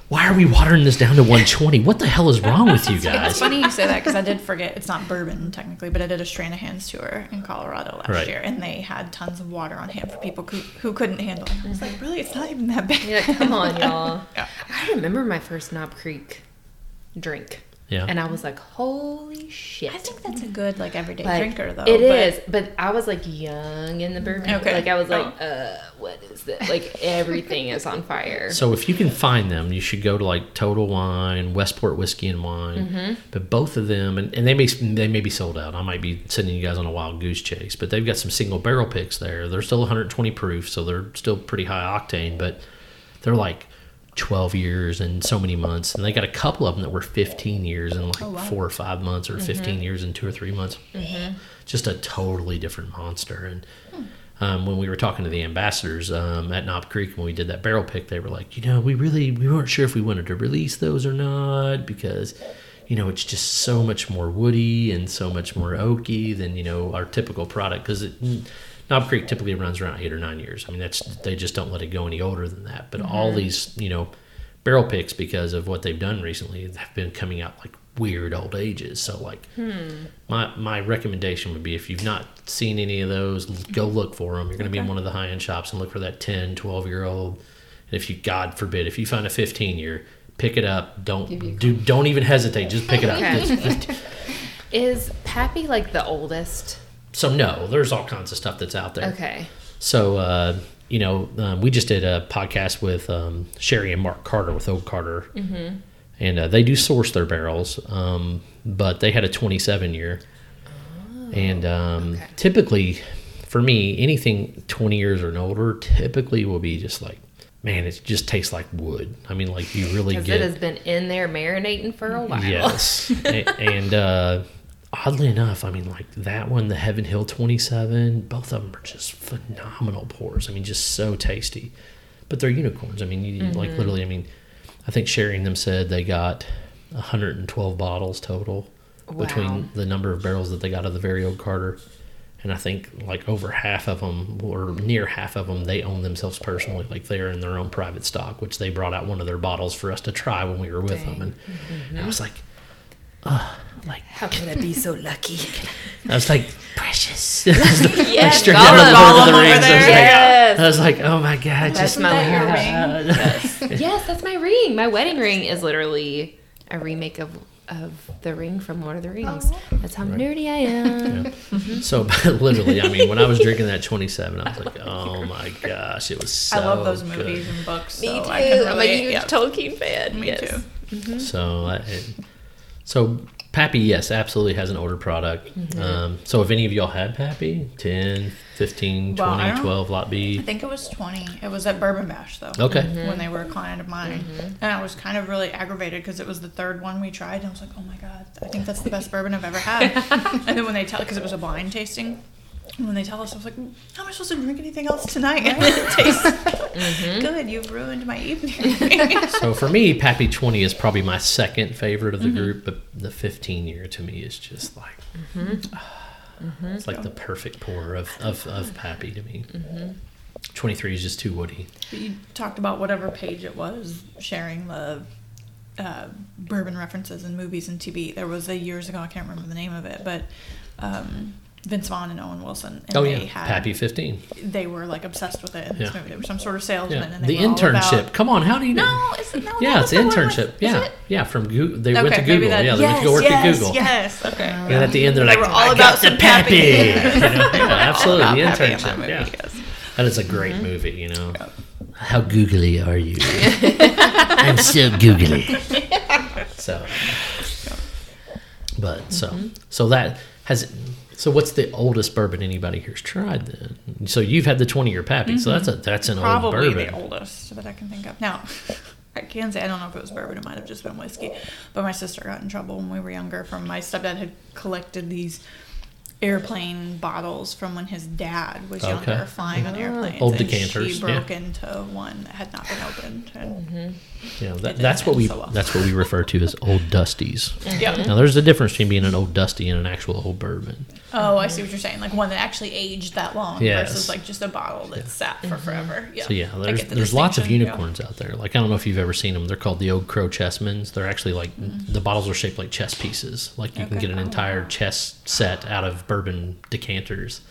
why are we watering this down to 120? What the hell is wrong with you guys? It's funny you say that because I did forget it's not bourbon technically, but I did a Stranahan's tour in Colorado last Right. year, and they had tons of water on hand for people who, who couldn't handle it. I was like, mm-hmm. really, it's not even that bad. Yeah, come on, y'all. Yeah. I remember my first Knob Creek drink. Yeah. And I was like, holy shit. I think that's a good like everyday like, drinker though. It but- is, but I was like young in the bourbon. Okay. Like I was like, Oh. uh, what is this? Like everything is on fire. So if you can find them, you should go to like Total Wine, Westport Whiskey and Wine. Mm-hmm. But both of them, and, and they may they may be sold out. I might be sending you guys on a wild goose chase. But they've got some single barrel picks there. They're still 120 proof, so they're still pretty high octane. But they're like 12 years and so many months. And they got a couple of them that were 15 years and like Oh, wow. four or five months, or Mm-hmm. 15 years and two or three months. Just a totally different monster. And um, when we were talking to the ambassadors um, at Knob Creek when we did that barrel pick, they were like, you know, we really we weren't sure if we wanted to release those or not because, you know, it's just so much more woody and so much more oaky than you know our typical product because Knob Creek typically runs around eight or nine years. I mean, that's they just don't let it go any older than that. But all mm-hmm. these, you know, barrel picks because of what they've done recently have been coming out like weird old ages. So like hmm. my my recommendation would be if you've not seen any of those, go look for them. You're going to be in one of the high end shops and look for that 10, 12 year old. And if you God forbid, if you find a 15 year, pick it up. Don't Give you a do don't even hesitate. Just pick it up. Okay. Is Pappy like the oldest? So no, there's all kinds of stuff that's out there. Okay. So, uh, you know, um, we just did a podcast with um, Sherry and Mark Carter with Oak Carter, mm-hmm. and uh, they do source their barrels, um, but they had a 27 year, and um, okay. typically, for me, anything 20 years or older typically will be just like, man, it just tastes like wood. I mean, like you really get it has been in there marinating for a while. Yes. A- and uh, oddly enough, I mean, like that one, the Heaven Hill 27, both of them are just phenomenal pours. I mean, just so tasty. But they're unicorns. I mean, you, you- like literally, I mean, I think Sherry and them said they got 112 bottles total Wow. between the number of barrels that they got of the very old Carter. And I think like over half of them, or near half of them, they own themselves personally. Like they're in their own private stock, which they brought out one of their bottles for us to try when we were with them. And Mm-hmm. I was like, oh, like How could I be so lucky? I was like precious. like Yes, straight Gollum. out of Lord of the Gollum over Rings. I was, there. like, I was like, oh my god, That's just my that ring. ring? yes, that's my ring. My wedding ring is literally a remake of of the ring from Lord of the Rings. Oh. That's how Right. nerdy I am. Mm-hmm. so literally. I mean, when I was drinking that 27, I was like, oh my gosh, it was so I love those good. movies and books. Me so too. I can I'm a huge yeah. Tolkien fan. Me yes. too. Mm-hmm. So, I, so Pappy, yes, absolutely has an older product. Mm-hmm. Um, so, if any of y'all had Pappy, 10, 15, Well, 20, don't- 12, lot B. I think it was 20. It was at Bourbon Bash, though. Okay. When they were a client of mine. Mm-hmm. And I was kind of really aggravated because it was the third one we tried. And I was like, oh my God, I think that's the best bourbon I've ever had. and then when they tell, because it was a blind tasting, and when they tell us, I was like, "Mm, how am I supposed to drink anything else tonight? And it tastes Mm-hmm. good. You've ruined my evening. So, for me, Pappy 20 is probably my second favorite of the Mm-hmm. group, but the 15 year to me is just like, Mm-hmm. it's like the perfect pour of, of, of Pappy to me. Mm-hmm. 23 is just too woody. But you talked about whatever page it was sharing the uh, bourbon references and movies and TV. There was a years ago, I can't remember the name of it, but um, Vince Vaughn and Owen Wilson. And Oh, yeah. had, Pappy 15. They were like obsessed with it in this Yeah. movie. They were some sort of salesman. Yeah. And they The internship. about- Come on, how do you know? No, it's it, no, Yeah, it's the with- internship. Yeah, it? yeah. From Google, they went to Google. that- yeah, they yes, went to go work yes, at Google. Yes, okay. And at the end, they're like, were all "I about the Pappy." Pappy. You know? Yeah, absolutely, the Pappy in internship. that yeah, yes. that is a great movie. You know, how googly are you? I'm so googly. so, but so mm-hmm. so that has. So what's the oldest bourbon anybody here's tried then? So you've had the twenty year Pappy. So that's a mm-hmm. that's an Probably old bourbon. Probably the bourbon. oldest that I can think of. Now, I can say I don't know if it was bourbon. It might have just been whiskey. But my sister got in trouble when we were younger. From my stepdad had collected these airplane bottles from when his dad was Okay. younger flying on ah. airplanes. Old and decanters, She broke into one that had not been opened. And mm-hmm. Yeah, that, that's what we so well. that's what we refer to as old dusties. Yeah. Mm-hmm. Now, there's a difference between being an old dusty and an actual old bourbon. Oh, I see what you're saying. Like one that actually aged that long Yes. versus like just a bottle that sat for mm-hmm. forever. Yeah. So yeah, there's the there's lots of distinction, yeah. unicorns out there. Like I don't know if you've ever seen them. They're called the Old Crow Chessmans. They're actually like mm-hmm. the bottles are shaped like chess pieces. Like you can get an Oh, entire chess set out of bourbon decanters,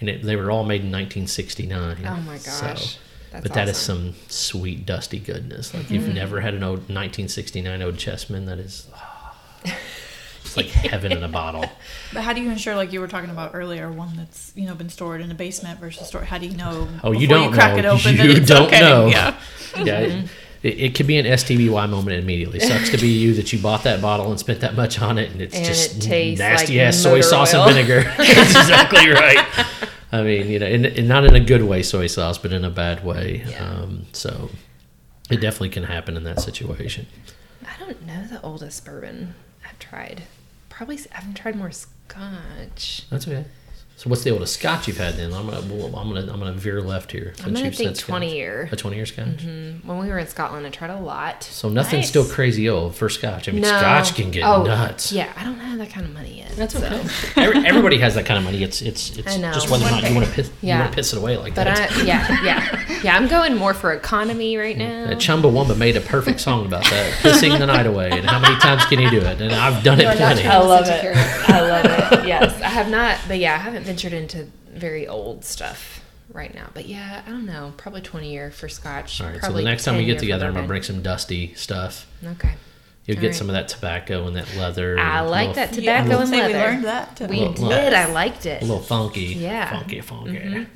and it, they were all made in 1969. Oh my So- gosh. That's but that is awesome. some sweet dusty goodness. Like you've mm-hmm. never had an old 1969 Old Chessman. That is. Ah, it's like heaven in a bottle. But how do you ensure, like you were talking about earlier, one that's you know been stored in a basement versus stored? How do you know? Oh, you don't crack know. It open you it's don't okay? know. Yeah. Yeah. It, it, it could be an STBY moment immediately. Sucks to be you that you bought that bottle and spent that much on it, and it's And just it nasty like ass soy sauce oil. and vinegar. That's exactly right. I mean, you know, and, and not in a good way, soy sauce, but in a bad way. Yeah. Um, so it definitely can happen in that situation. I don't know the oldest bourbon I've tried. Probably I haven't tried more scotch. That's okay. So what's the oldest Scotch you've had then? I'm gonna well, I'm gonna I'm gonna veer left here. I'm gonna think said 20 Scotch. year. A 20 year Scotch. Mm, When we were in Scotland, I tried a lot. So nothing's Nice. still crazy old for Scotch. I mean, No. Scotch can get Oh, nuts. Yeah, I don't have that kind of money yet. That's so- okay. Every, everybody has that kind of money. It's it's it's I know. just whether or not you want to piss you Yeah. want to piss it away like But that. I, yeah, yeah, yeah. I'm going more for economy right now. Uh, Chumbawamba made a perfect song about that, pissing the night away. And how many times can you do it? And I've done it plenty. I love it. I love it. Yes, I have not, but yeah, I haven't ventured into very old stuff right now. But yeah, I don't know. Probably 20 year for Scotch. All right. So probably the next time we get together, I'm gonna bring some dusty stuff. Okay. You'll All get right. some of that tobacco and that leather. I like little- that Yeah, I tobacco was and leather. We learned that. We Well, did. well, I liked it. A little funky. Yeah. Mm-hmm. Funky, funky.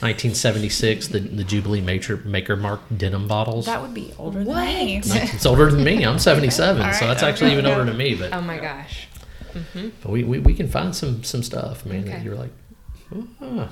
1976, the, the Jubilee Maker, Maker Mark denim bottles. That would be older What? than me. it's older than me. I'm 77, All so right, that's actually even older than me. But Oh my gosh. Mm-hmm. But we, we, we can find some some stuff, man. That Okay. you're like, ah.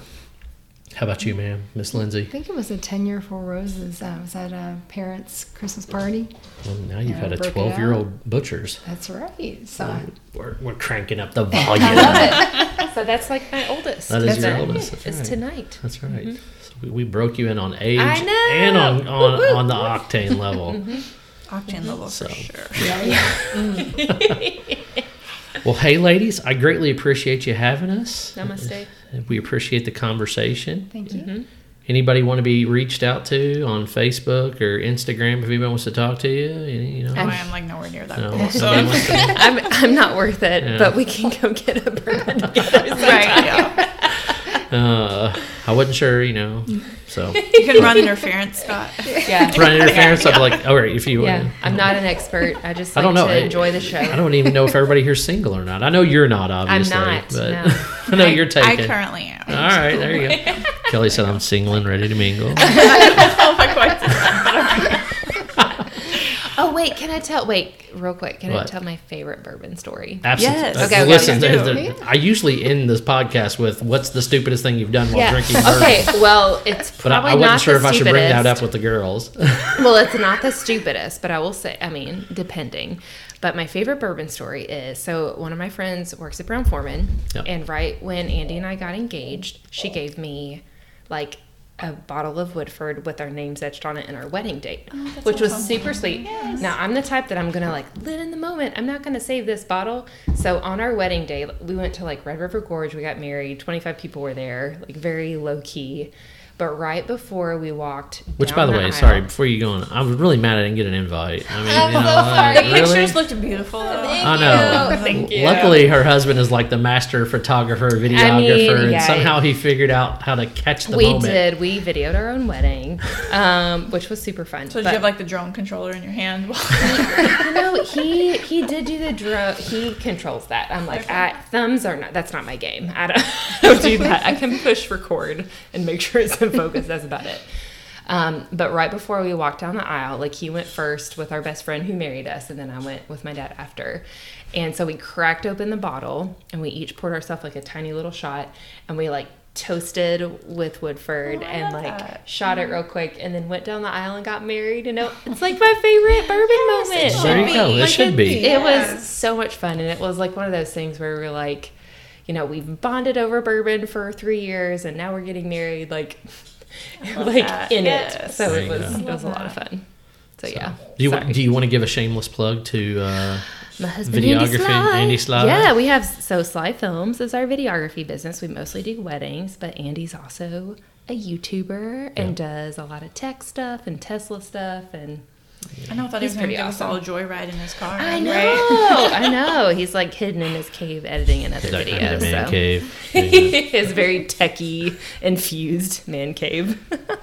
how about you, ma'am, Miss Lindsay? I think it was a 10 year Four Roses. It was at a parents' Christmas party. Well, now you've had a 12 year old butcher's. That's right. So We're, we're cranking up the volume. So that's like my oldest. That is That's your right. oldest. That's It's right. tonight. That's right. Mm-hmm. So we, we broke you in on age and on on, Woo-woo. on the octane level. Mm-hmm. Octane level So. for sure. Mm. Well, hey, ladies, I greatly appreciate you having us. Namaste. We appreciate the conversation. thank you. Anybody want to be reached out to on Facebook or Instagram if anybody wants to talk to you? Any- You know, Oh, I am like nowhere near that. No, so. to- I'm I'm not worth it, Yeah. but we can go get a bourbon together. right. Yeah. uh, I wasn't sure, you know. So You can run interference, Scott. Yeah. run interference. I'm like, all right, if you. Yeah, I'm not an expert. I just I don't know. to enjoy the show. I don't even know if everybody here's single or not. I know you're not, obviously. I'm not, But no. I know you're taking. I taken. currently am. All right, there you go. Kelly said I'm single and ready to mingle. Oh, my God. Oh wait, can I tell? Wait, real quick. Can I tell my favorite bourbon story? Absolutely. Yes. Uh, Okay, okay, listen, okay. there- there- I usually end this podcast with "What's the stupidest thing you've done while Yeah. drinking?" bourbon?" Okay. Well, it's But I, probably I wasn't sure if I should bring that up with the girls. well, it's not the stupidest, but I will say, I mean, depending. But my favorite bourbon story is so one of my friends works at Brown-Forman, Yep. and right when Andy and I got engaged, she gave me like a bottle of Woodford with our names etched on it and our wedding date, oh, which was super sweet. Now I'm the type that I'm gonna like live in the moment. I'm not gonna save this bottle. So on our wedding day, we went to like Red River Gorge. We got married. 25 people were there, like very low key. But right before we walked, Which, down by the way, aisle- sorry, before you go on, I was really mad I didn't get an invite. I mean, I'm you know, so like. The really? pictures looked beautiful. Though. I know. you. Thank you. Luckily, her husband is like the master photographer, videographer, and yeah. somehow he figured out how to catch the we moment. did. We videoed our own wedding, um, which was super fun. So did you have like the drone controller in your hand? you know, he he did do the drone. He controls that. I'm like, I, thumbs are not. That's not my game. I don't, I don't do that. I can push record and make sure it's in focus. That's about it. Um, but right before we walked down the aisle, like he went first with our best friend who married us, and then I went with my dad after. And so we cracked open the bottle, and we each poured ourselves like a tiny little shot, and we like toasted with Woodford Oh, and like that. shot it real quick, and then went down the aisle and got married. And it, it's like my favorite bourbon moment. There you go. It Like, should be. It was so much fun, and it was like one of those things where we were like, you know, we've bonded over bourbon for three years, and now we're getting married, like, like that. in it. So There it was it was a lot of fun. So, yeah. Do you, Sorry. do you want to give a shameless plug to uh, My husband, Videography, Andy Slye. Andy Slye. Yeah, we have so Slye Films is our videography business. We mostly do weddings, but Andy's also a YouTuber and does a lot of tech stuff and Tesla stuff. And I know. I thought He's he was going pretty to give us awesome. all a joyride in his car. I know, Right? I know. He's like hidden in his cave editing another that video. kind of man so. cave? Yeah. his very techie infused man cave.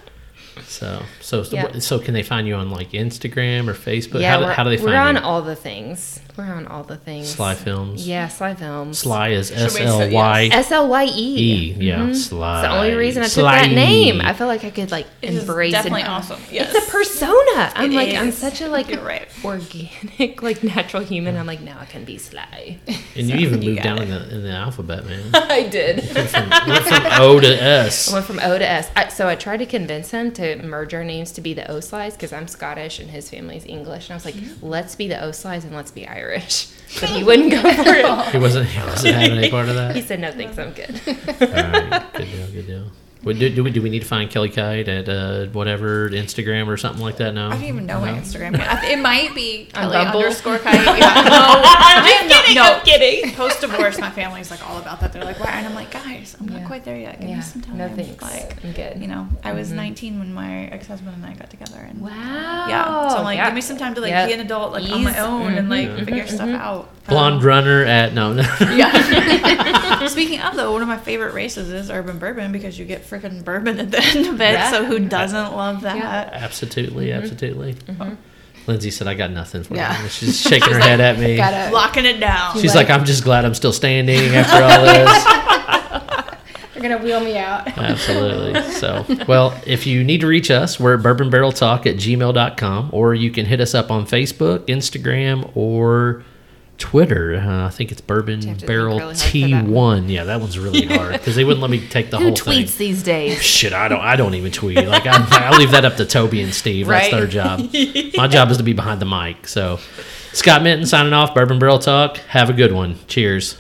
So, so, so, Yeah. what- so can they find you on like Instagram or Facebook? yeah, how, we're, how do they find you? we're on you? all the things. We're on all the things. Slye Films. Yeah, Slye Films. Slye is we S say L Y S L Y E. E. Yeah, Mhm. Slye. It's the only reason I took Slye. that name. I felt like I could like It is embrace definitely it. awesome. Yes. It's a persona. I'm It like I'm such a like right. organic, like natural human. I'm like now I can be Sly. And you even You moved got down in the in the alphabet, man. I did. went, from, went from O to S. I went from O to S. I, so I tried to convince him to merge our names to be the O Slides because I'm Scottish and his family's English. And I was like, mm-hmm. let's be the O Slides and let's be Irish. But he wouldn't go for it. He wasn't he wasn't having any part of that. He said, no, thanks, I'm good. All right, good deal, good deal. Well, do, do we do we need to find Kelly Kite at uh, whatever Instagram or something like that now? I don't even know No? my Instagram. I It might be Kelly underscore Kite. Yeah, no, I am not- kidding, no. I'm kidding. Post divorce, my family's like all about that. They're like, why? And I'm like, guys, I'm Yeah. not quite there yet. Give Yeah, me some time. no thanks. Like, I'm good. you know, I was 19 when my ex-husband and I got together, and Wow. yeah, so I'm like, Yeah. give me some time to like Yeah. be an adult, like on my Ease. own, and like Mhm, figure stuff mhm. out. Blonde Um, runner at no. no. Yeah. Speaking of though, one of my favorite races is urban bourbon because you get freaking bourbon at the end of it. Yeah. So who doesn't love that? absolutely, Mm-hmm. absolutely. Lindsay said, "I got nothing for Yeah. you." She's shaking her head at me. Gotta, Locking it down. She's like, "I'm just glad I'm still standing after all this." they're gonna wheel me out. Absolutely. So, well, if you need to reach us, we're at bourbonbarreltalk at gmail.com, or you can hit us up on Facebook, Instagram, or Twitter. Uh, I think it's Bourbon You have to think Barrel really hard for that T1. Yeah, that one's really hard because they wouldn't let me take the Who whole tweets thing. these days? Shit, I don't. I don't even tweet. Like I, I leave that up to Toby and Steve. That's Right. their job. My job is to be behind the mic. So, Scott Minton signing off. Bourbon Barrel Talk. Have a good one. Cheers.